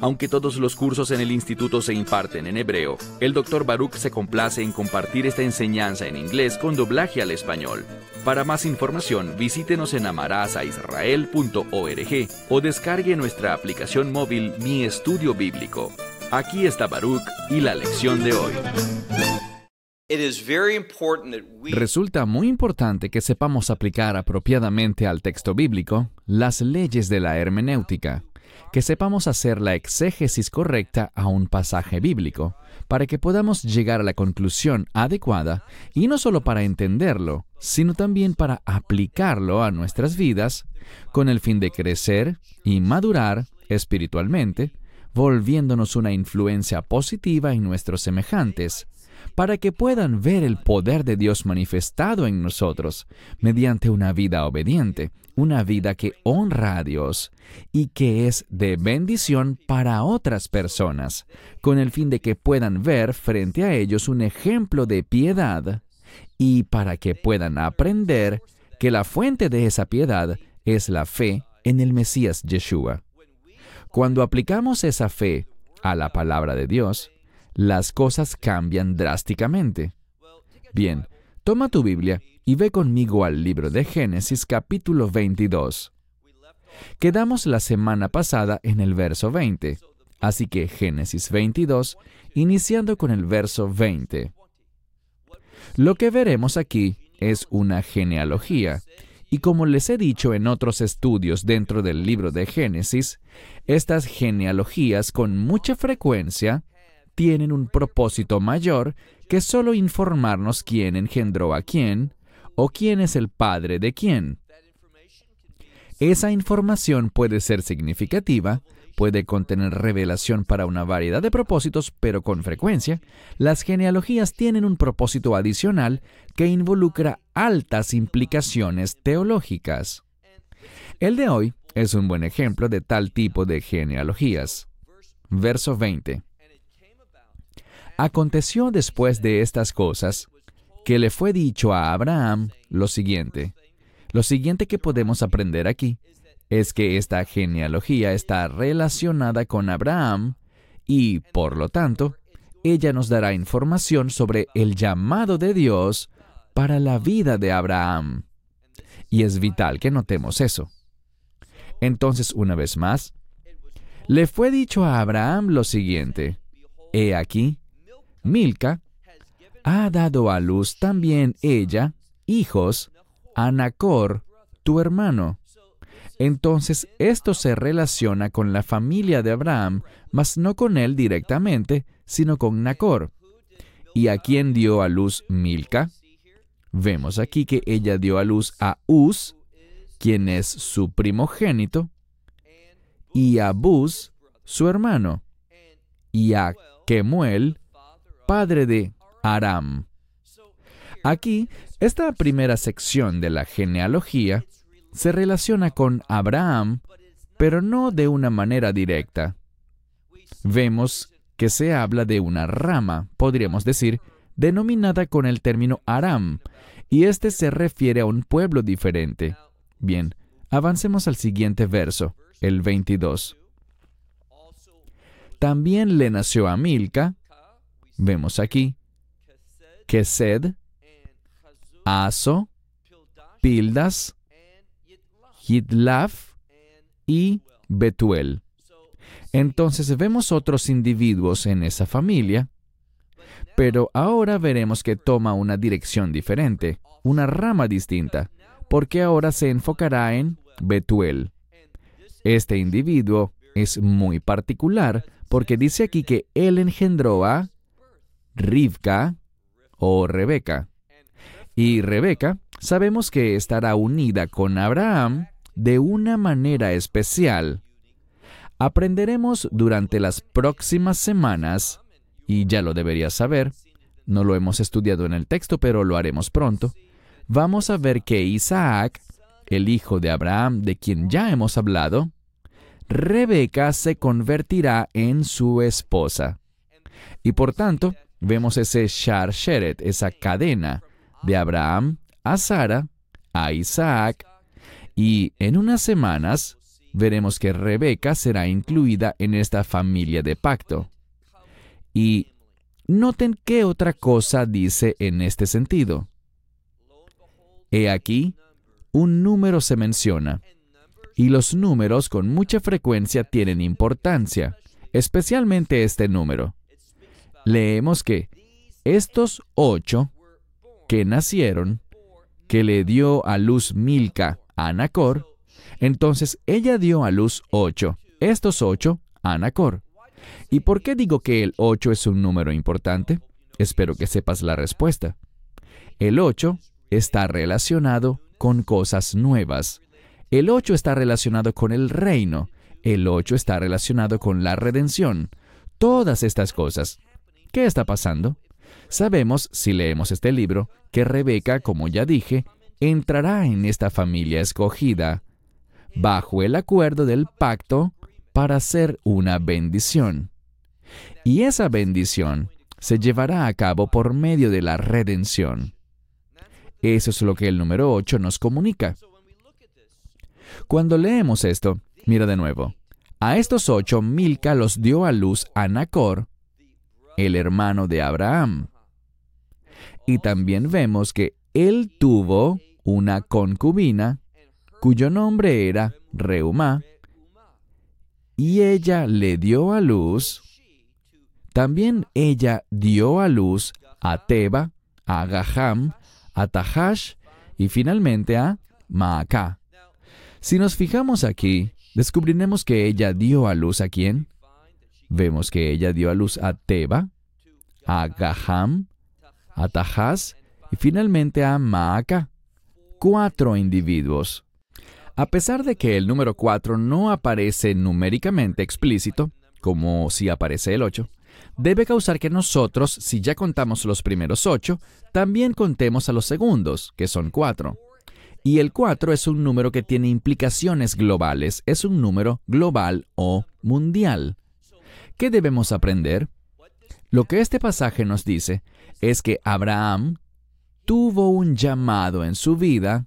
Aunque todos los cursos en el instituto se imparten en hebreo, el Dr. Baruch se complace en compartir esta enseñanza en inglés con doblaje al español. Para más información, visítenos en amarazaisrael.org o descargue nuestra aplicación móvil Mi Estudio Bíblico. Aquí está Baruch y la lección de hoy. Resulta muy importante que sepamos aplicar apropiadamente al texto bíblico las leyes de la hermenéutica que sepamos hacer la exégesis correcta a un pasaje bíblico, para que podamos llegar a la conclusión adecuada, y no solo para entenderlo, sino también para aplicarlo a nuestras vidas, con el fin de crecer y madurar espiritualmente, volviéndonos una influencia positiva en nuestros semejantes, para que puedan ver el poder de Dios manifestado en nosotros mediante una vida obediente, una vida que honra a Dios y que es de bendición para otras personas, con el fin de que puedan ver frente a ellos un ejemplo de piedad y para que puedan aprender que la fuente de esa piedad es la fe en el Mesías Yeshua. Cuando aplicamos esa fe a la palabra de Dios, las cosas cambian drásticamente. Bien, toma tu Biblia y ve conmigo al libro de Génesis capítulo 22. Quedamos la semana pasada en el verso 20, así que Génesis 22, iniciando con el verso 20. Lo que veremos aquí es una genealogía, y como les he dicho en otros estudios dentro del libro de Génesis, estas genealogías con mucha frecuencia tienen un propósito mayor que solo informarnos quién engendró a quién o quién es el padre de quién. Esa información puede ser significativa, puede contener revelación para una variedad de propósitos, pero con frecuencia, las genealogías tienen un propósito adicional que involucra altas implicaciones teológicas. El de hoy es un buen ejemplo de tal tipo de genealogías. Verso 20. Aconteció después de estas cosas que le fue dicho a Abraham lo siguiente. Lo siguiente que podemos aprender aquí es que esta genealogía está relacionada con Abraham y, por lo tanto, ella nos dará información sobre el llamado de Dios para la vida de Abraham. Y es vital que notemos eso. Entonces, una vez más, le fue dicho a Abraham lo siguiente. He aquí, Milca, ha dado a luz también ella hijos a Nacor, tu hermano. Entonces esto se relaciona con la familia de Abraham, mas no con él directamente, sino con Nacor. ¿Y a quién dio a luz Milca? Vemos aquí que ella dio a luz a Uz, quien es su primogénito, y a Buz, su hermano, y a Kemuel, padre de Aram. Aquí, esta primera sección de la genealogía se relaciona con Abraham, pero no de una manera directa. Vemos que se habla de una rama, podríamos decir, denominada con el término Aram, y este se refiere a un pueblo diferente. Bien, avancemos al siguiente verso, el 22. También le nació a Milca, Vemos aquí Kesed, Aso, Pildas, Hidlaf y Betuel. Entonces vemos otros individuos en esa familia, pero ahora veremos que toma una dirección diferente, una rama distinta, porque ahora se enfocará en Betuel. Este individuo es muy particular porque dice aquí que él engendró a Rivka o Rebeca. Y Rebeca sabemos que estará unida con Abraham de una manera especial. Aprenderemos durante las próximas semanas, y ya lo deberías saber, no lo hemos estudiado en el texto, pero lo haremos pronto, vamos a ver que Isaac el hijo de Abraham, de quien ya hemos hablado, Rebeca se convertirá en su esposa. Y por tanto, vemos ese Shar Sheret, esa cadena de Abraham a Sara, a Isaac, y en unas semanas veremos que Rebeca será incluida en esta familia de pacto. Y noten qué otra cosa dice en este sentido. He aquí, un número se menciona, y los números con mucha frecuencia tienen importancia, especialmente este número. Leemos que estos ocho que nacieron, que le dio a luz Milca a Nacor, entonces ella dio a luz ocho, estos ocho a Nacor. ¿Y por qué digo que el ocho es un número importante? Espero que sepas la respuesta. El ocho está relacionado con cosas nuevas. El 8 está relacionado con el reino. El 8 está relacionado con la redención. Todas estas cosas. ¿Qué está pasando? Sabemos, si leemos este libro, que Rebeca, como ya dije, entrará en esta familia escogida, bajo el acuerdo del pacto, para ser una bendición. Y esa bendición se llevará a cabo por medio de la redención. Eso es lo que el número 8 nos comunica. Cuando leemos esto, mira de nuevo. A estos ocho Milca los dio a luz a Nacor, el hermano de Abraham. Y también vemos que él tuvo una concubina cuyo nombre era Reumá, y ella le dio a luz. También ella dio a luz a Teba, a Gaham, a Tahash y finalmente a Maacá. Si nos fijamos aquí, descubriremos que ella dio a luz a quién. Vemos que ella dio a luz a Teba, a Gaham, a Tahaz y finalmente a Maaca. Cuatro individuos. A pesar de que el número cuatro no aparece numéricamente explícito, como si aparece el ocho, debe causar que nosotros, si ya contamos los primeros ocho, también contemos a los segundos, que son cuatro. Y el 4 es un número que tiene implicaciones globales, es un número global o mundial. ¿Qué debemos aprender? Lo que este pasaje nos dice es que Abraham tuvo un llamado en su vida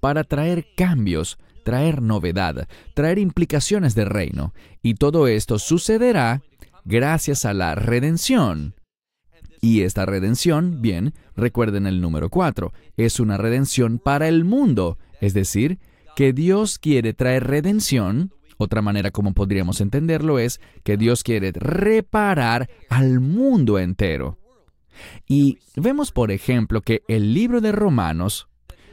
para traer cambios, traer novedad, traer implicaciones de reino, y todo esto sucederá gracias a la redención. Y esta redención, bien, recuerden el número 4, es una redención para el mundo, es decir, que Dios quiere traer redención. Otra manera como podríamos entenderlo es que Dios quiere reparar al mundo entero. Y vemos, por ejemplo, que el libro de Romanos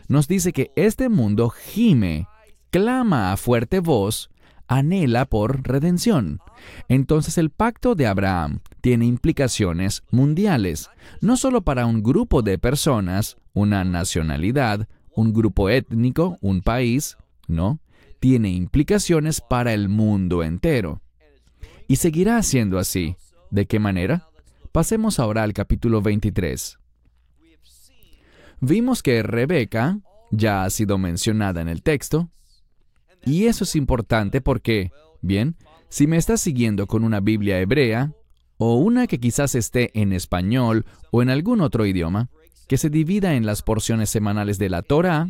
nos dice que este mundo gime, clama a fuerte voz, anhela por redención. Entonces el pacto de Abraham tiene implicaciones mundiales, no solo para un grupo de personas, una nacionalidad, un grupo étnico, un país, no, tiene implicaciones para el mundo entero. Y seguirá siendo así. ¿De qué manera? Pasemos ahora al capítulo 23. Vimos que Rebeca ya ha sido mencionada en el texto, y eso es importante porque, bien, si me estás siguiendo con una Biblia hebrea, o una que quizás esté en español o en algún otro idioma, que se divida en las porciones semanales de la Torah,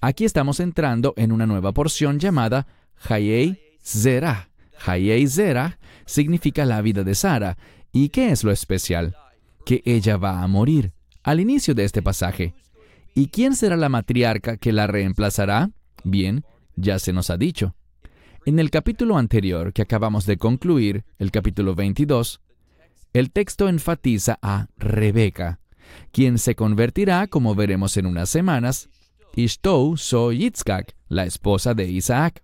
aquí estamos entrando en una nueva porción llamada Hayei Zerah. Hayei Zerah significa la vida de Sara. ¿Y qué es lo especial? Que ella va a morir al inicio de este pasaje. ¿Y quién será la matriarca que la reemplazará? Bien, ya se nos ha dicho. En el capítulo anterior que acabamos de concluir, el capítulo 22, el texto enfatiza a Rebeca, quien se convertirá, como veremos en unas semanas, Ishtou so Yitzhak, la esposa de Isaac.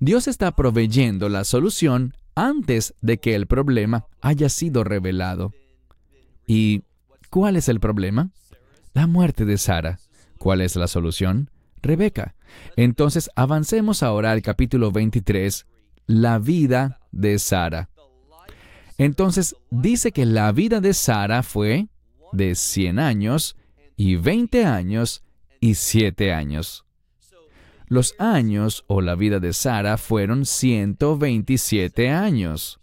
Dios está proveyendo la solución antes de que el problema haya sido revelado. ¿Y cuál es el problema? La muerte de Sara. ¿Cuál es la solución? Rebeca. Entonces avancemos ahora al capítulo 23, la vida de Sara. Entonces dice que la vida de Sara fue de 100 años y 20 años y 7 años. Los años o la vida de Sara fueron 127 años.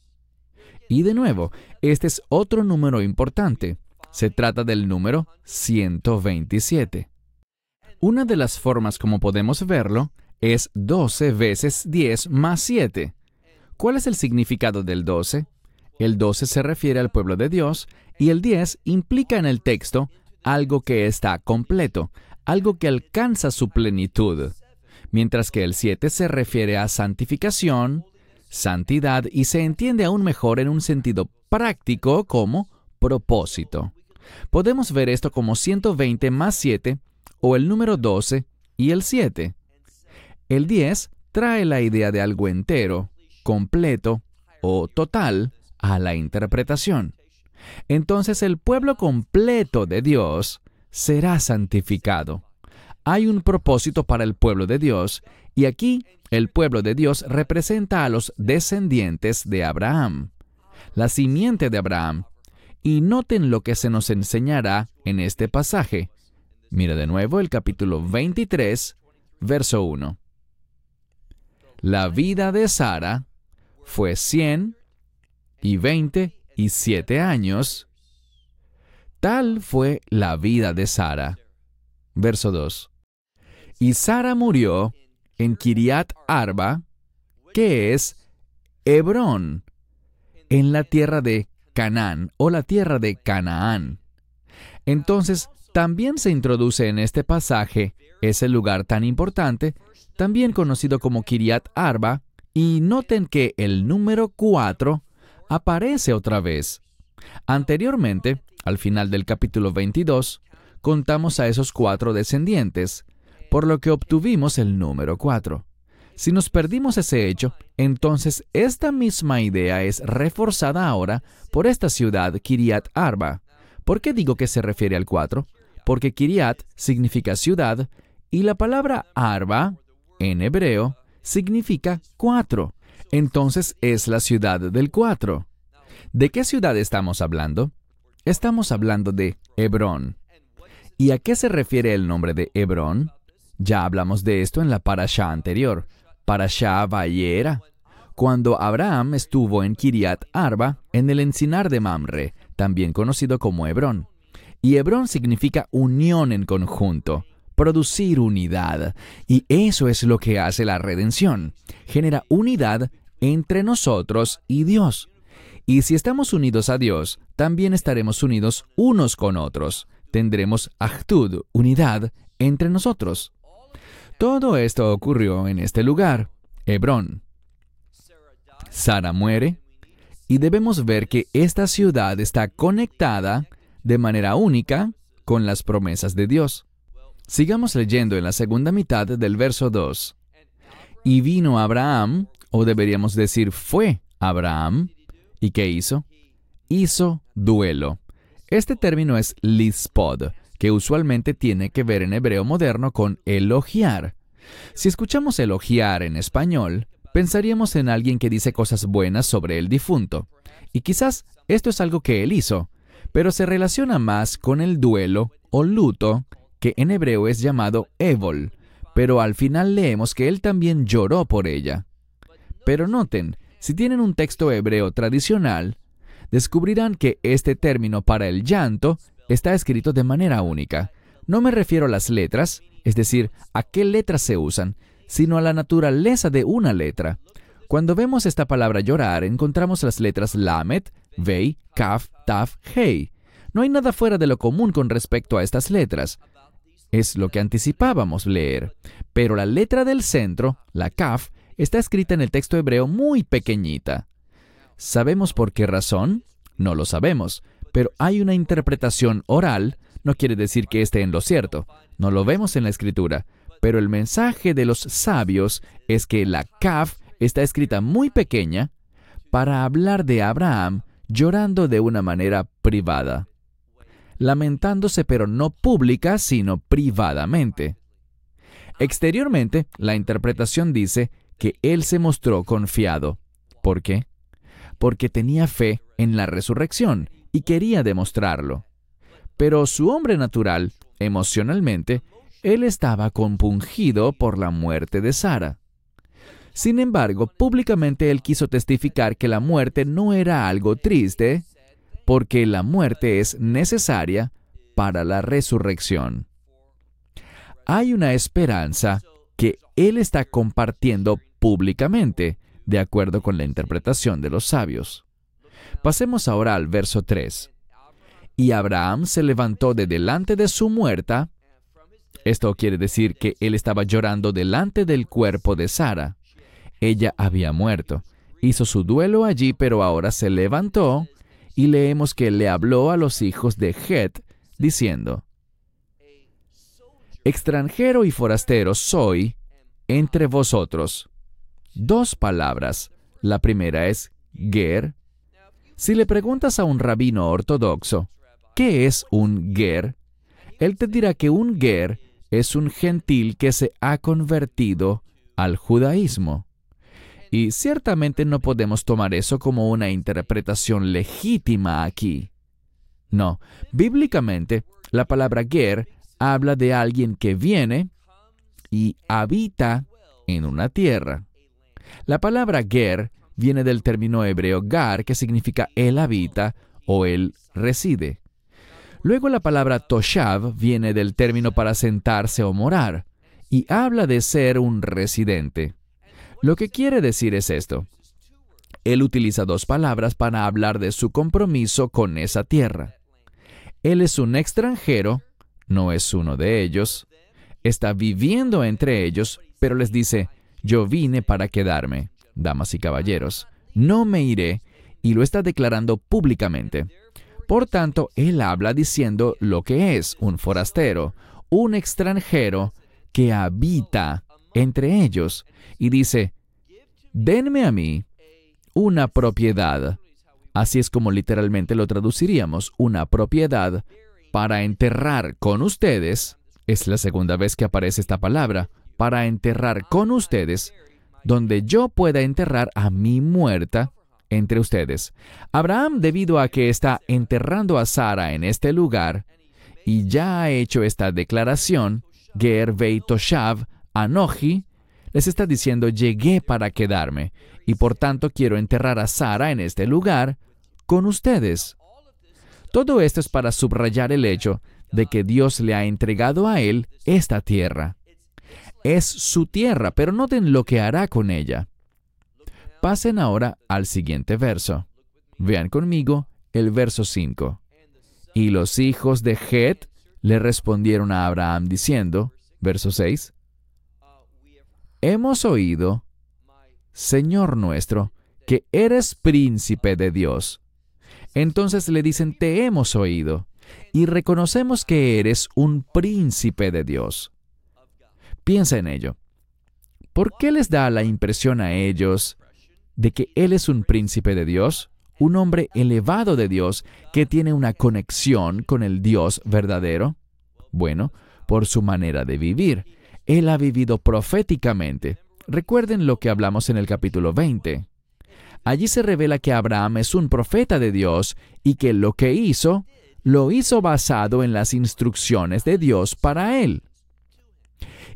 Y de nuevo, este es otro número importante. Se trata del número 127. Una de las formas como podemos verlo es 12 veces 10 más 7. ¿Cuál es el significado del 12? El 12 se refiere al pueblo de Dios y el 10 implica en el texto algo que está completo, algo que alcanza su plenitud, mientras que el 7 se refiere a santificación, santidad y se entiende aún mejor en un sentido práctico como propósito. Podemos ver esto como 120 más 7 o el número 12 y el 7. El 10 trae la idea de algo entero, completo o total a la interpretación. Entonces el pueblo completo de Dios será santificado. Hay un propósito para el pueblo de Dios y aquí el pueblo de Dios representa a los descendientes de Abraham, la simiente de Abraham. Y noten lo que se nos enseñará en este pasaje. Mira de nuevo el capítulo 23, verso 1. La vida de Sara fue cien y veinte y siete años. Tal fue la vida de Sara. Verso 2. Y Sara murió en Kiriat Arba, que es Hebrón, en la tierra de Canaán o la tierra de Canaán. Entonces, también se introduce en este pasaje ese lugar tan importante también conocido como Kiriat Arba, y noten que el número 4 aparece otra vez. Anteriormente, al final del capítulo 22, contamos a esos cuatro descendientes, por lo que obtuvimos el número 4. Si nos perdimos ese hecho, entonces esta misma idea es reforzada ahora por esta ciudad Kiriat Arba. ¿Por qué digo que se refiere al 4? Porque Kiriat significa ciudad y la palabra Arba en hebreo significa cuatro. Entonces es la ciudad del cuatro. ¿De qué ciudad estamos hablando? Estamos hablando de Hebrón. ¿Y a qué se refiere el nombre de Hebrón? Ya hablamos de esto en la parasha anterior, parasha Vayera, cuando Abraham estuvo en Kiriat Arba, en el encinar de Mamre, también conocido como Hebrón. Y Hebrón significa unión en conjunto, producir unidad. Y eso es lo que hace la redención. Genera unidad entre nosotros y Dios. Y si estamos unidos a Dios, también estaremos unidos unos con otros. Tendremos actud, unidad entre nosotros. Todo esto ocurrió en este lugar, Hebrón. Sara muere y debemos ver que esta ciudad está conectada de manera única con las promesas de Dios. Sigamos leyendo en la segunda mitad del verso 2. Y vino Abraham, o deberíamos decir fue Abraham, ¿y qué hizo? Hizo duelo. Este término es lispod, que usualmente tiene que ver en hebreo moderno con elogiar. Si escuchamos elogiar en español, pensaríamos en alguien que dice cosas buenas sobre el difunto. Y quizás esto es algo que él hizo, pero se relaciona más con el duelo o luto que en hebreo es llamado Evol, pero al final leemos que él también lloró por ella. Pero noten, si tienen un texto hebreo tradicional, descubrirán que este término para el llanto está escrito de manera única. No me refiero a las letras, es decir, a qué letras se usan, sino a la naturaleza de una letra. Cuando vemos esta palabra llorar, encontramos las letras Lamet, Vei, Kaf, Taf, Hei. No hay nada fuera de lo común con respecto a estas letras. Es lo que anticipábamos leer. Pero la letra del centro, la kaf, está escrita en el texto hebreo muy pequeñita. ¿Sabemos por qué razón? No lo sabemos, pero hay una interpretación oral, no quiere decir que esté en lo cierto, no lo vemos en la escritura, pero el mensaje de los sabios es que la kaf está escrita muy pequeña para hablar de Abraham llorando de una manera privada lamentándose pero no pública, sino privadamente. Exteriormente, la interpretación dice que él se mostró confiado. ¿Por qué? Porque tenía fe en la resurrección y quería demostrarlo. Pero su hombre natural, emocionalmente, él estaba compungido por la muerte de Sara. Sin embargo, públicamente él quiso testificar que la muerte no era algo triste, porque la muerte es necesaria para la resurrección. Hay una esperanza que él está compartiendo públicamente, de acuerdo con la interpretación de los sabios. Pasemos ahora al verso 3. Y Abraham se levantó de delante de su muerta. Esto quiere decir que él estaba llorando delante del cuerpo de Sara. Ella había muerto. Hizo su duelo allí, pero ahora se levantó y leemos que le habló a los hijos de Het, diciendo, Extranjero y forastero soy entre vosotros. Dos palabras. La primera es ger. Si le preguntas a un rabino ortodoxo, ¿qué es un ger? Él te dirá que un ger es un gentil que se ha convertido al judaísmo. Y ciertamente no podemos tomar eso como una interpretación legítima aquí. No, bíblicamente la palabra ger habla de alguien que viene y habita en una tierra. La palabra ger viene del término hebreo gar, que significa él habita o él reside. Luego la palabra toshav viene del término para sentarse o morar, y habla de ser un residente. Lo que quiere decir es esto. Él utiliza dos palabras para hablar de su compromiso con esa tierra. Él es un extranjero, no es uno de ellos, está viviendo entre ellos, pero les dice, yo vine para quedarme, damas y caballeros, no me iré, y lo está declarando públicamente. Por tanto, él habla diciendo lo que es un forastero, un extranjero que habita entre ellos y dice, denme a mí una propiedad. Así es como literalmente lo traduciríamos, una propiedad para enterrar con ustedes. Es la segunda vez que aparece esta palabra, para enterrar con ustedes, donde yo pueda enterrar a mi muerta entre ustedes. Abraham, debido a que está enterrando a Sara en este lugar, y ya ha hecho esta declaración, Ger Toshav Anoji, les está diciendo, llegué para quedarme, y por tanto quiero enterrar a Sara en este lugar con ustedes. Todo esto es para subrayar el hecho de que Dios le ha entregado a él esta tierra. Es su tierra, pero noten lo que hará con ella. Pasen ahora al siguiente verso. Vean conmigo el verso 5. Y los hijos de Het le respondieron a Abraham diciendo, verso 6, Hemos oído, Señor nuestro, que eres príncipe de Dios. Entonces le dicen, te hemos oído, y reconocemos que eres un príncipe de Dios. Piensa en ello. ¿Por qué les da la impresión a ellos de que Él es un príncipe de Dios? Un hombre elevado de Dios que tiene una conexión con el Dios verdadero? Bueno, por su manera de vivir. Él ha vivido proféticamente. Recuerden lo que hablamos en el capítulo 20. Allí se revela que Abraham es un profeta de Dios y que lo que hizo, lo hizo basado en las instrucciones de Dios para él.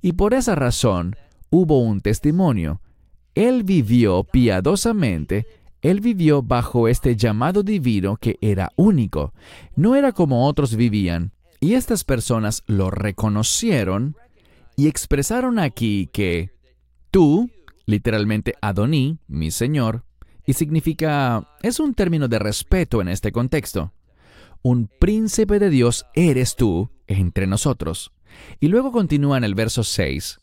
Y por esa razón hubo un testimonio. Él vivió piadosamente, él vivió bajo este llamado divino que era único. No era como otros vivían. Y estas personas lo reconocieron y expresaron aquí que tú, literalmente Adoní, mi Señor, y significa, es un término de respeto en este contexto. Un príncipe de Dios eres tú entre nosotros. Y luego continúa en el verso 6.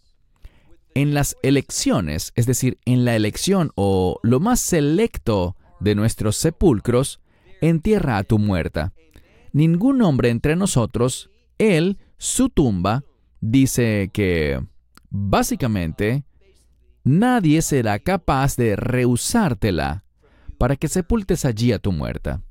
En las elecciones, es decir, en la elección o lo más selecto de nuestros sepulcros, entierra a tu muerta. Ningún hombre entre nosotros, él, su tumba, dice que básicamente nadie será capaz de rehusártela para que sepultes allí a tu muerta.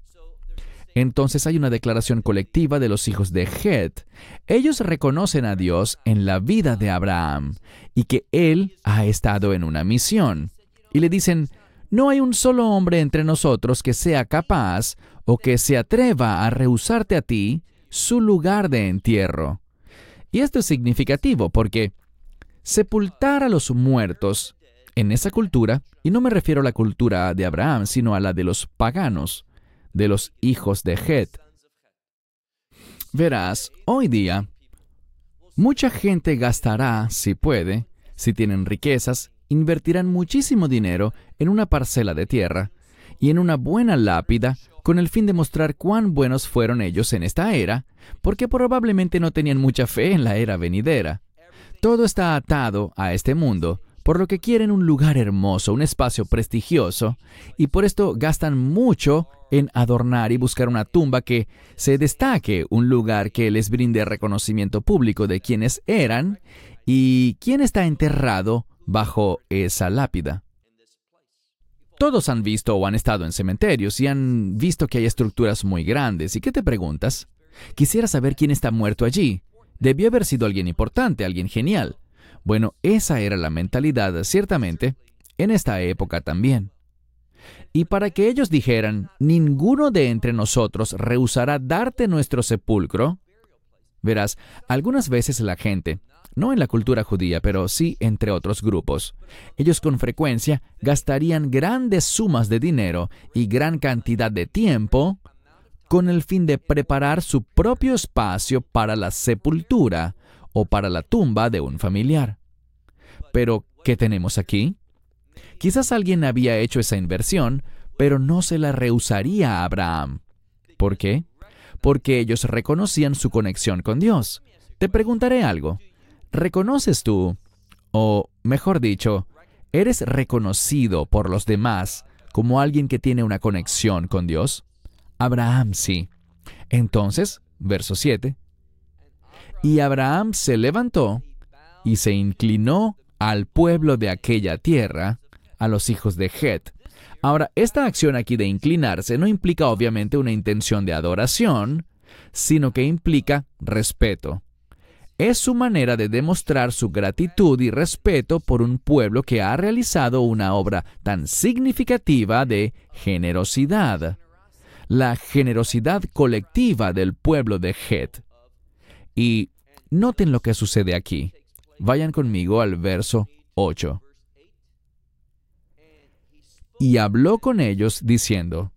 Entonces hay una declaración colectiva de los hijos de Het. Ellos reconocen a Dios en la vida de Abraham y que Él ha estado en una misión. Y le dicen, no hay un solo hombre entre nosotros que sea capaz o que se atreva a rehusarte a ti su lugar de entierro. Y esto es significativo porque sepultar a los muertos en esa cultura, y no me refiero a la cultura de Abraham, sino a la de los paganos, de los hijos de Het. Verás, hoy día, mucha gente gastará, si puede, si tienen riquezas, invertirán muchísimo dinero en una parcela de tierra y en una buena lápida con el fin de mostrar cuán buenos fueron ellos en esta era, porque probablemente no tenían mucha fe en la era venidera. Todo está atado a este mundo, por lo que quieren un lugar hermoso, un espacio prestigioso, y por esto gastan mucho en adornar y buscar una tumba que se destaque, un lugar que les brinde reconocimiento público de quienes eran y quién está enterrado bajo esa lápida. Todos han visto o han estado en cementerios y han visto que hay estructuras muy grandes. ¿Y qué te preguntas? Quisiera saber quién está muerto allí. Debió haber sido alguien importante, alguien genial. Bueno, esa era la mentalidad, ciertamente, en esta época también. Y para que ellos dijeran, ninguno de entre nosotros rehusará darte nuestro sepulcro, verás, algunas veces la gente, no en la cultura judía, pero sí entre otros grupos. Ellos con frecuencia gastarían grandes sumas de dinero y gran cantidad de tiempo con el fin de preparar su propio espacio para la sepultura o para la tumba de un familiar. Pero, ¿qué tenemos aquí? Quizás alguien había hecho esa inversión, pero no se la rehusaría a Abraham. ¿Por qué? Porque ellos reconocían su conexión con Dios. Te preguntaré algo. ¿Reconoces tú, o mejor dicho, eres reconocido por los demás como alguien que tiene una conexión con Dios? Abraham sí. Entonces, verso 7. Y Abraham se levantó y se inclinó al pueblo de aquella tierra, a los hijos de Het. Ahora, esta acción aquí de inclinarse no implica obviamente una intención de adoración, sino que implica respeto es su manera de demostrar su gratitud y respeto por un pueblo que ha realizado una obra tan significativa de generosidad. La generosidad colectiva del pueblo de Het. Y noten lo que sucede aquí. Vayan conmigo al verso 8. Y habló con ellos diciendo,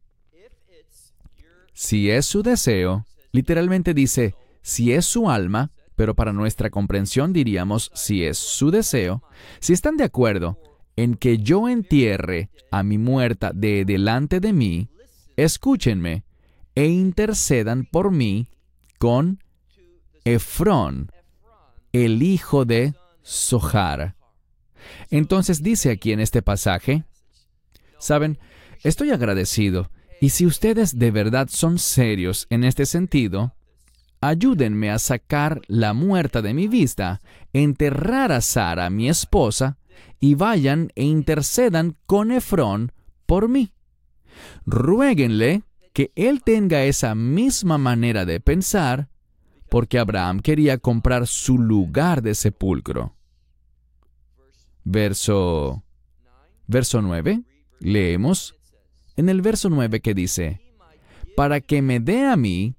si es su deseo, literalmente dice, si es su alma, pero para nuestra comprensión diríamos si es su deseo, si están de acuerdo en que yo entierre a mi muerta de delante de mí, escúchenme e intercedan por mí con Efrón, el hijo de Sohar. Entonces dice aquí en este pasaje, saben, estoy agradecido, y si ustedes de verdad son serios en este sentido, ayúdenme a sacar la muerta de mi vista, enterrar a Sara, mi esposa, y vayan e intercedan con Efrón por mí. Ruéguenle que él tenga esa misma manera de pensar, porque Abraham quería comprar su lugar de sepulcro. Verso verso 9, leemos en el verso 9 que dice, para que me dé a mí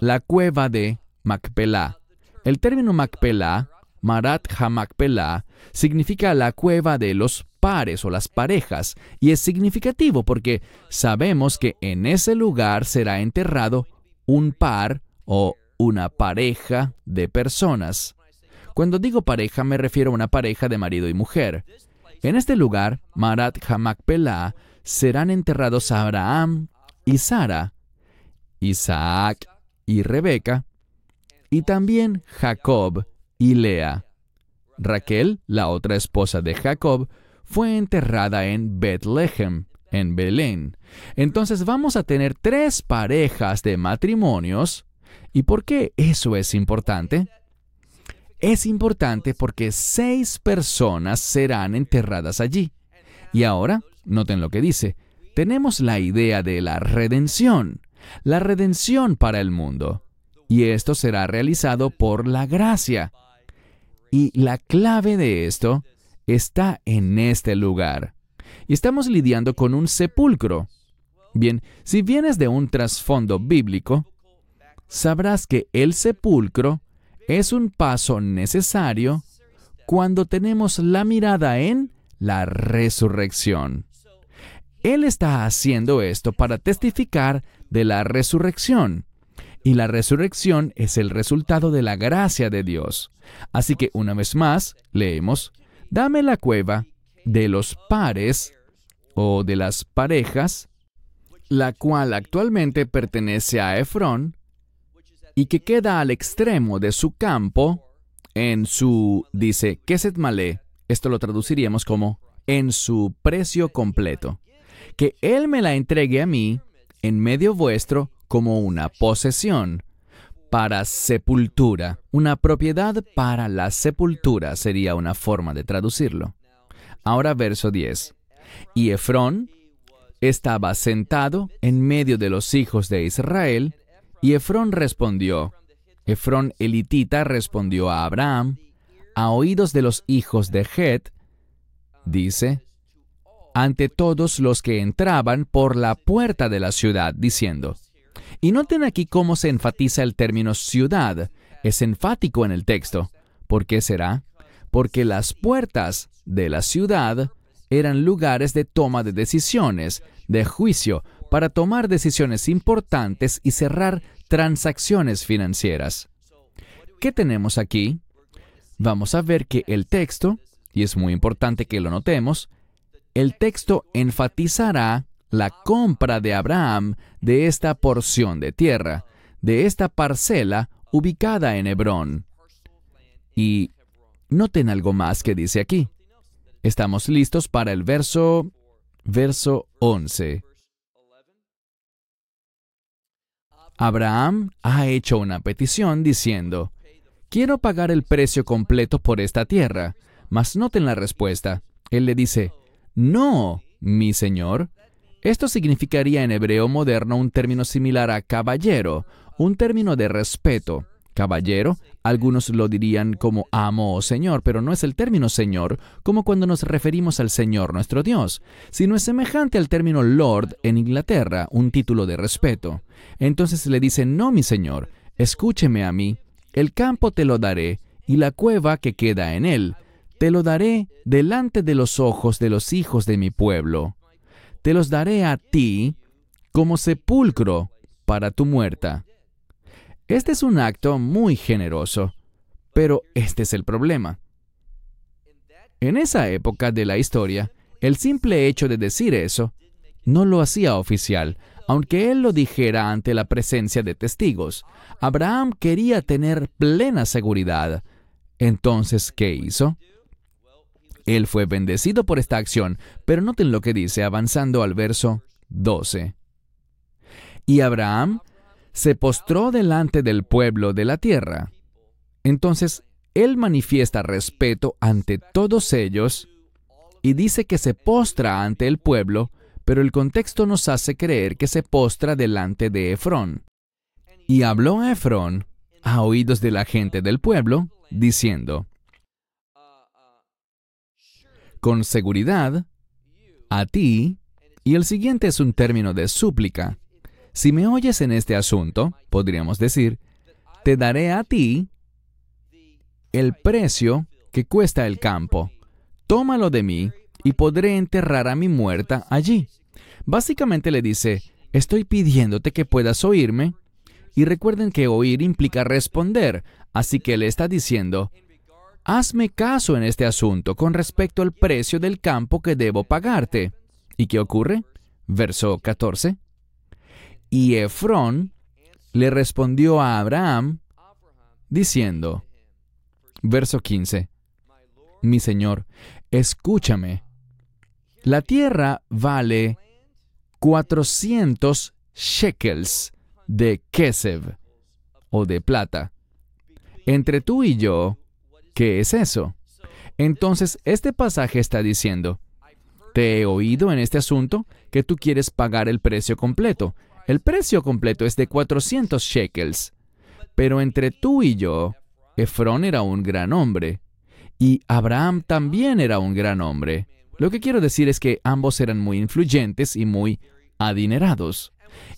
la cueva de Macpelá. El término Macpelá, Marat HaMacpelá, significa la cueva de los pares o las parejas, y es significativo porque sabemos que en ese lugar será enterrado un par o una pareja de personas. Cuando digo pareja me refiero a una pareja de marido y mujer. En este lugar, Marat HaMacpelá, serán enterrados Abraham y Sara, Isaac y Rebeca, y también Jacob y Lea. Raquel, la otra esposa de Jacob, fue enterrada en Bethlehem, en Belén. Entonces vamos a tener tres parejas de matrimonios. ¿Y por qué eso es importante? Es importante porque seis personas serán enterradas allí. Y ahora, noten lo que dice, tenemos la idea de la redención la redención para el mundo. Y esto será realizado por la gracia. Y la clave de esto está en este lugar. Y estamos lidiando con un sepulcro. Bien, si vienes de un trasfondo bíblico, sabrás que el sepulcro es un paso necesario cuando tenemos la mirada en la resurrección. Él está haciendo esto para testificar de la resurrección. Y la resurrección es el resultado de la gracia de Dios. Así que una vez más, leemos, dame la cueva de los pares o de las parejas, la cual actualmente pertenece a Efrón y que queda al extremo de su campo en su, dice, Keset Malé, esto lo traduciríamos como en su precio completo, que Él me la entregue a mí en medio vuestro como una posesión para sepultura. Una propiedad para la sepultura sería una forma de traducirlo. Ahora verso 10. Y Efrón estaba sentado en medio de los hijos de Israel, y Efrón respondió, Efrón elitita respondió a Abraham, a oídos de los hijos de Het, dice, ante todos los que entraban por la puerta de la ciudad, diciendo, y noten aquí cómo se enfatiza el término ciudad, es enfático en el texto. ¿Por qué será? Porque las puertas de la ciudad eran lugares de toma de decisiones, de juicio, para tomar decisiones importantes y cerrar transacciones financieras. ¿Qué tenemos aquí? Vamos a ver que el texto, y es muy importante que lo notemos, el texto enfatizará la compra de Abraham de esta porción de tierra, de esta parcela ubicada en Hebrón. Y noten algo más que dice aquí. Estamos listos para el verso verso 11. Abraham ha hecho una petición diciendo, Quiero pagar el precio completo por esta tierra. Mas noten la respuesta. Él le dice, No, mi señor. Esto significaría en hebreo moderno un término similar a caballero, un término de respeto. Caballero, algunos lo dirían como amo o señor, pero no es el término señor como cuando nos referimos al Señor nuestro Dios, sino es semejante al término lord en Inglaterra, un título de respeto. Entonces le dice, no, mi señor, escúcheme a mí, el campo te lo daré, y la cueva que queda en él, te lo daré delante de los ojos de los hijos de mi pueblo. Te los daré a ti como sepulcro para tu muerta. Este es un acto muy generoso, pero este es el problema. En esa época de la historia, el simple hecho de decir eso no lo hacía oficial, aunque él lo dijera ante la presencia de testigos. Abraham quería tener plena seguridad. Entonces, ¿qué hizo? Él fue bendecido por esta acción, pero noten lo que dice avanzando al verso 12. Y Abraham se postró delante del pueblo de la tierra. Entonces, él manifiesta respeto ante todos ellos y dice que se postra ante el pueblo, pero el contexto nos hace creer que se postra delante de Efrón. Y habló a Efrón a oídos de la gente del pueblo, diciendo, Con seguridad, a ti, y el siguiente es un término de súplica, si me oyes en este asunto, podríamos decir, te daré a ti el precio que cuesta el campo. Tómalo de mí y podré enterrar a mi muerta allí. Básicamente le dice, estoy pidiéndote que puedas oírme. Y recuerden que oír implica responder, así que le está diciendo, hazme caso en este asunto con respecto al precio del campo que debo pagarte. ¿Y qué ocurre? Verso 14. Y Efrón le respondió a Abraham diciendo, verso 15, Mi Señor, escúchame, la tierra vale 400 shekels de Kesev o de plata. Entre tú y yo, ¿qué es eso? Entonces, este pasaje está diciendo, te he oído en este asunto que tú quieres pagar el precio completo. El precio completo es de 400 shekels. Pero entre tú y yo, Efrón era un gran hombre. Y Abraham también era un gran hombre. Lo que quiero decir es que ambos eran muy influyentes y muy adinerados.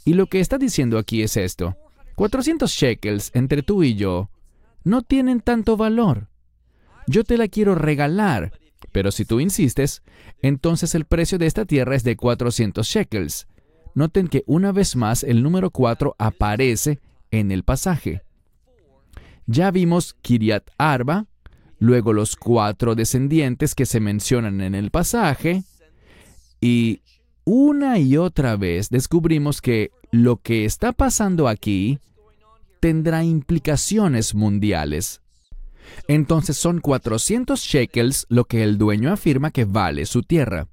Y lo que está diciendo aquí es esto. 400 shekels entre tú y yo no tienen tanto valor. Yo te la quiero regalar, pero si tú insistes, entonces el precio de esta tierra es de 400 shekels. Noten que una vez más el número 4 aparece en el pasaje. Ya vimos Kiriat Arba, luego los cuatro descendientes que se mencionan en el pasaje, y una y otra vez descubrimos que lo que está pasando aquí tendrá implicaciones mundiales. Entonces son 400 shekels lo que el dueño afirma que vale su tierra.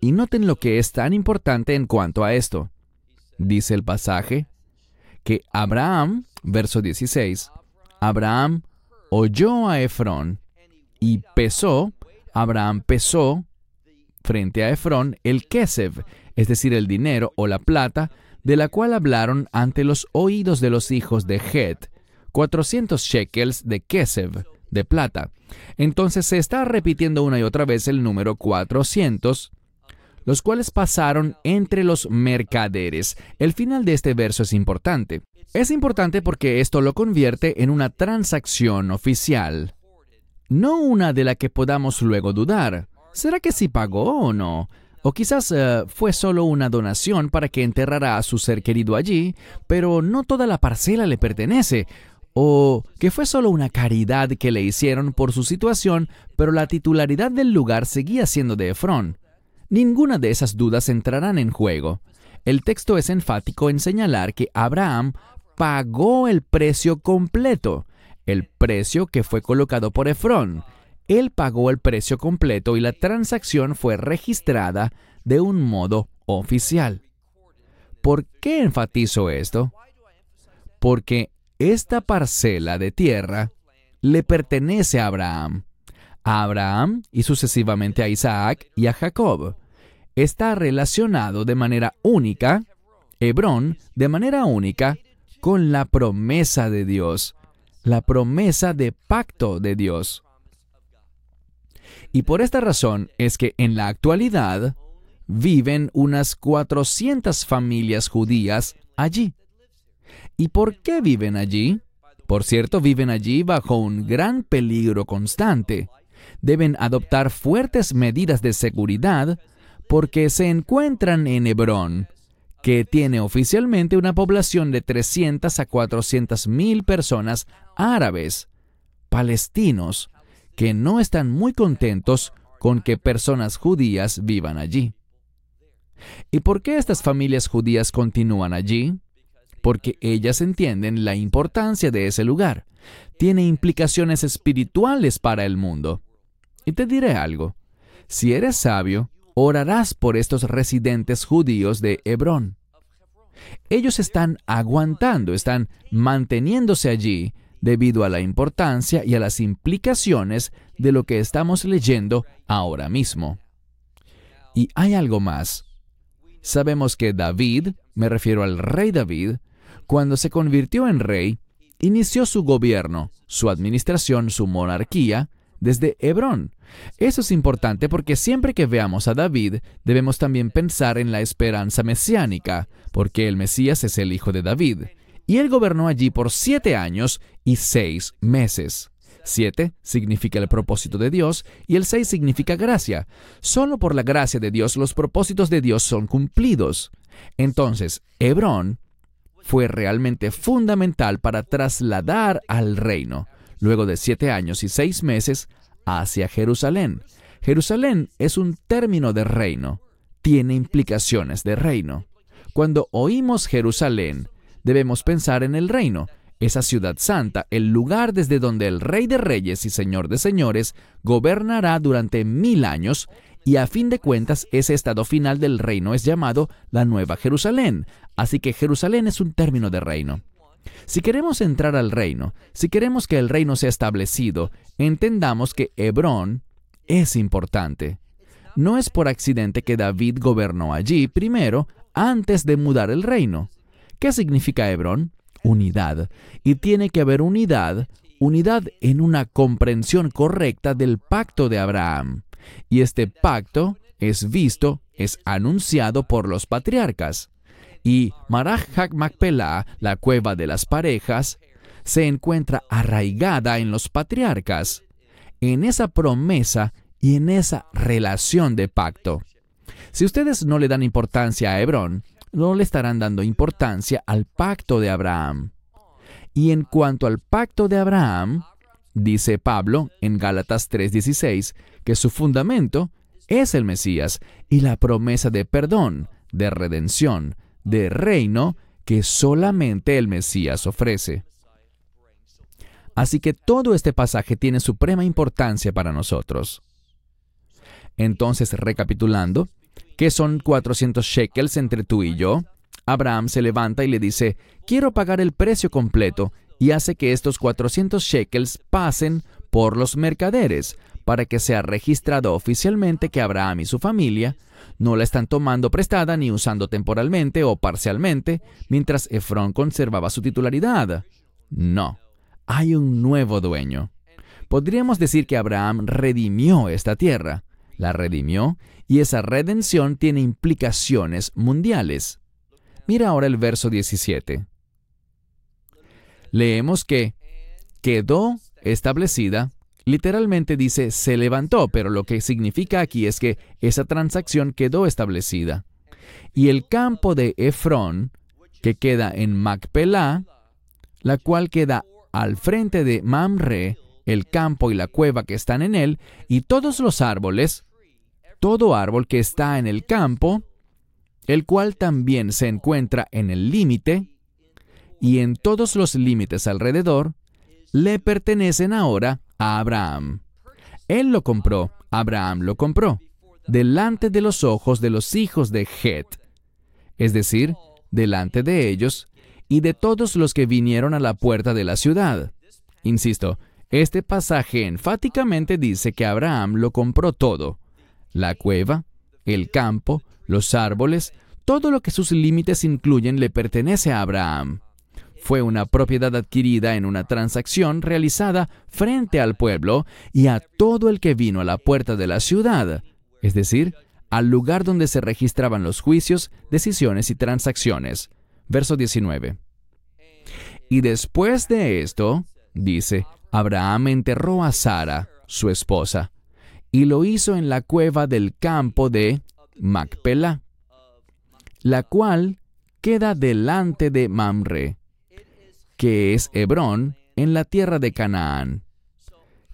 Y noten lo que es tan importante en cuanto a esto. Dice el pasaje que Abraham, verso 16, Abraham oyó a Efrón y pesó, Abraham pesó frente a Efrón el Kesef, es decir, el dinero o la plata, de la cual hablaron ante los oídos de los hijos de Het, 400 shekels de Kesef, de plata. Entonces se está repitiendo una y otra vez el número 400, los cuales pasaron entre los mercaderes. El final de este verso es importante. Es importante porque esto lo convierte en una transacción oficial, no una de la que podamos luego dudar. ¿Será que sí pagó o no? O quizás eh, fue solo una donación para que enterrara a su ser querido allí, pero no toda la parcela le pertenece. O que fue solo una caridad que le hicieron por su situación, pero la titularidad del lugar seguía siendo de Efrón. Ninguna de esas dudas entrarán en juego. El texto es enfático en señalar que Abraham pagó el precio completo, el precio que fue colocado por Efrón. Él pagó el precio completo y la transacción fue registrada de un modo oficial. ¿Por qué enfatizo esto? Porque esta parcela de tierra le pertenece a Abraham a Abraham y sucesivamente a Isaac y a Jacob. Está relacionado de manera única, Hebrón, de manera única, con la promesa de Dios, la promesa de pacto de Dios. Y por esta razón es que en la actualidad viven unas 400 familias judías allí. ¿Y por qué viven allí? Por cierto, viven allí bajo un gran peligro constante deben adoptar fuertes medidas de seguridad porque se encuentran en Hebrón, que tiene oficialmente una población de 300 a 400 mil personas árabes, palestinos, que no están muy contentos con que personas judías vivan allí. ¿Y por qué estas familias judías continúan allí? Porque ellas entienden la importancia de ese lugar. Tiene implicaciones espirituales para el mundo. Y te diré algo, si eres sabio, orarás por estos residentes judíos de Hebrón. Ellos están aguantando, están manteniéndose allí debido a la importancia y a las implicaciones de lo que estamos leyendo ahora mismo. Y hay algo más. Sabemos que David, me refiero al rey David, cuando se convirtió en rey, inició su gobierno, su administración, su monarquía, desde Hebrón. Eso es importante porque siempre que veamos a David debemos también pensar en la esperanza mesiánica, porque el Mesías es el hijo de David. Y él gobernó allí por siete años y seis meses. Siete significa el propósito de Dios y el seis significa gracia. Solo por la gracia de Dios los propósitos de Dios son cumplidos. Entonces, Hebrón fue realmente fundamental para trasladar al reino luego de siete años y seis meses, hacia Jerusalén. Jerusalén es un término de reino, tiene implicaciones de reino. Cuando oímos Jerusalén, debemos pensar en el reino, esa ciudad santa, el lugar desde donde el Rey de Reyes y Señor de Señores gobernará durante mil años, y a fin de cuentas ese estado final del reino es llamado la Nueva Jerusalén, así que Jerusalén es un término de reino. Si queremos entrar al reino, si queremos que el reino sea establecido, entendamos que Hebrón es importante. No es por accidente que David gobernó allí primero antes de mudar el reino. ¿Qué significa Hebrón? Unidad. Y tiene que haber unidad, unidad en una comprensión correcta del pacto de Abraham. Y este pacto es visto, es anunciado por los patriarcas y Maraj Macpelah, la cueva de las parejas, se encuentra arraigada en los patriarcas, en esa promesa y en esa relación de pacto. Si ustedes no le dan importancia a Hebrón, no le estarán dando importancia al pacto de Abraham. Y en cuanto al pacto de Abraham, dice Pablo en Gálatas 3:16 que su fundamento es el Mesías y la promesa de perdón, de redención, de reino que solamente el Mesías ofrece. Así que todo este pasaje tiene suprema importancia para nosotros. Entonces, recapitulando, ¿qué son 400 shekels entre tú y yo? Abraham se levanta y le dice, quiero pagar el precio completo, y hace que estos 400 shekels pasen por los mercaderes, para que sea registrado oficialmente que Abraham y su familia no la están tomando prestada ni usando temporalmente o parcialmente, mientras Efrón conservaba su titularidad. No, hay un nuevo dueño. Podríamos decir que Abraham redimió esta tierra, la redimió, y esa redención tiene implicaciones mundiales. Mira ahora el verso 17. Leemos que quedó establecida, literalmente dice se levantó, pero lo que significa aquí es que esa transacción quedó establecida. Y el campo de Efrón, que queda en Macpelá, la cual queda al frente de Mamre, el campo y la cueva que están en él, y todos los árboles, todo árbol que está en el campo, el cual también se encuentra en el límite, y en todos los límites alrededor, le pertenecen ahora a Abraham. Él lo compró, Abraham lo compró, delante de los ojos de los hijos de Het, es decir, delante de ellos, y de todos los que vinieron a la puerta de la ciudad. Insisto, este pasaje enfáticamente dice que Abraham lo compró todo, la cueva, el campo, los árboles, todo lo que sus límites incluyen le pertenece a Abraham. Fue una propiedad adquirida en una transacción realizada frente al pueblo y a todo el que vino a la puerta de la ciudad, es decir, al lugar donde se registraban los juicios, decisiones y transacciones verso 19. Y después de esto, dice, Abraham enterró a Sara, su esposa, y lo hizo en la cueva del campo de Macpela, la cual queda delante de Mamre, que es Hebrón, en la tierra de Canaán.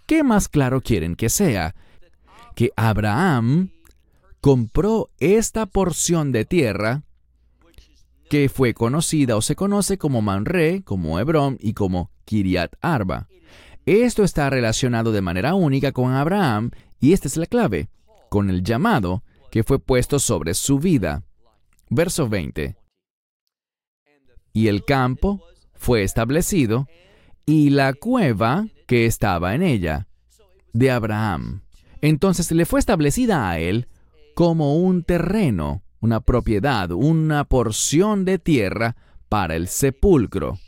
¿Qué más claro quieren que sea? Que Abraham compró esta porción de tierra que fue conocida o se conoce como Manre, como Hebrón y como Kiriat Arba. Esto está relacionado de manera única con Abraham y esta es la clave, con el llamado que fue puesto sobre su vida. Verso 20. Y el campo fue establecido y la cueva que estaba en ella, de Abraham. Entonces le fue establecida a él como un terreno una propiedad, una porción de tierra para el sepulcro,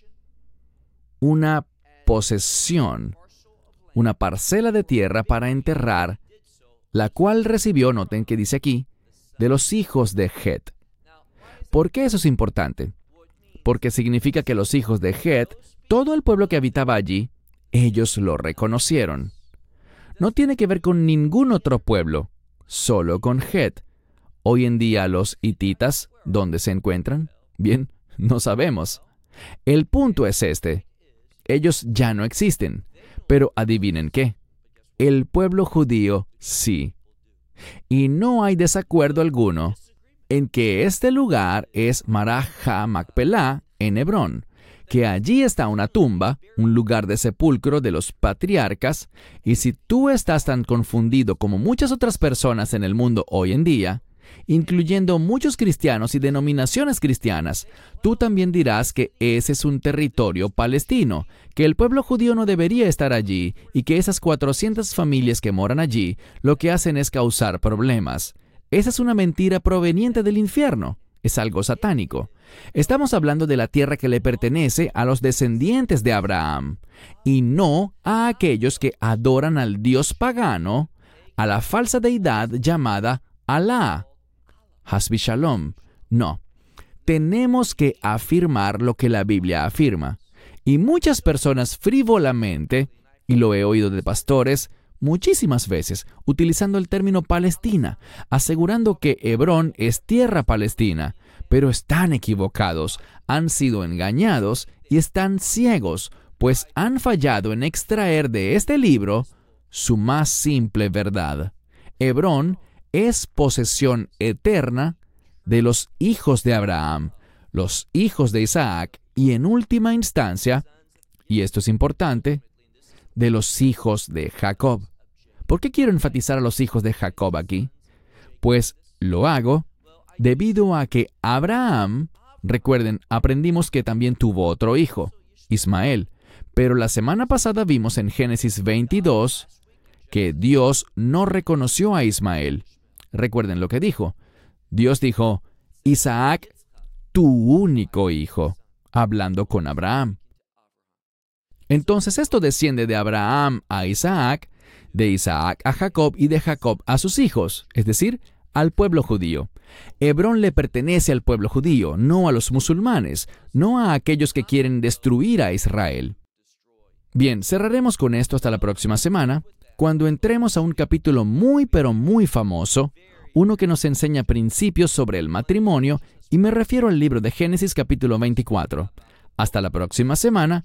una posesión, una parcela de tierra para enterrar, la cual recibió, noten que dice aquí, de los hijos de Het. ¿Por qué eso es importante? Porque significa que los hijos de Het, todo el pueblo que habitaba allí, ellos lo reconocieron. No tiene que ver con ningún otro pueblo, solo con Het. Hoy en día los hititas, ¿dónde se encuentran? Bien, no sabemos. El punto es este. Ellos ya no existen. Pero adivinen qué. El pueblo judío sí. Y no hay desacuerdo alguno en que este lugar es Maraja Macpelá en Hebrón, que allí está una tumba, un lugar de sepulcro de los patriarcas, y si tú estás tan confundido como muchas otras personas en el mundo hoy en día, incluyendo muchos cristianos y denominaciones cristianas, tú también dirás que ese es un territorio palestino, que el pueblo judío no debería estar allí y que esas 400 familias que moran allí lo que hacen es causar problemas. Esa es una mentira proveniente del infierno. Es algo satánico. Estamos hablando de la tierra que le pertenece a los descendientes de Abraham y no a aquellos que adoran al dios pagano, a la falsa deidad llamada Alá, Hasbi Shalom. No. Tenemos que afirmar lo que la Biblia afirma. Y muchas personas frívolamente, y lo he oído de pastores, muchísimas veces utilizando el término Palestina, asegurando que Hebrón es tierra palestina, pero están equivocados, han sido engañados y están ciegos, pues han fallado en extraer de este libro su más simple verdad. Hebrón es posesión eterna de los hijos de Abraham, los hijos de Isaac y en última instancia, y esto es importante, de los hijos de Jacob. ¿Por qué quiero enfatizar a los hijos de Jacob aquí? Pues lo hago debido a que Abraham, recuerden, aprendimos que también tuvo otro hijo, Ismael, pero la semana pasada vimos en Génesis 22 que Dios no reconoció a Ismael. Recuerden lo que dijo. Dios dijo, Isaac, tu único hijo, hablando con Abraham. Entonces esto desciende de Abraham a Isaac, de Isaac a Jacob y de Jacob a sus hijos, es decir, al pueblo judío. Hebrón le pertenece al pueblo judío, no a los musulmanes, no a aquellos que quieren destruir a Israel. Bien, cerraremos con esto hasta la próxima semana, cuando entremos a un capítulo muy pero muy famoso, uno que nos enseña principios sobre el matrimonio, y me refiero al libro de Génesis capítulo 24. Hasta la próxima semana.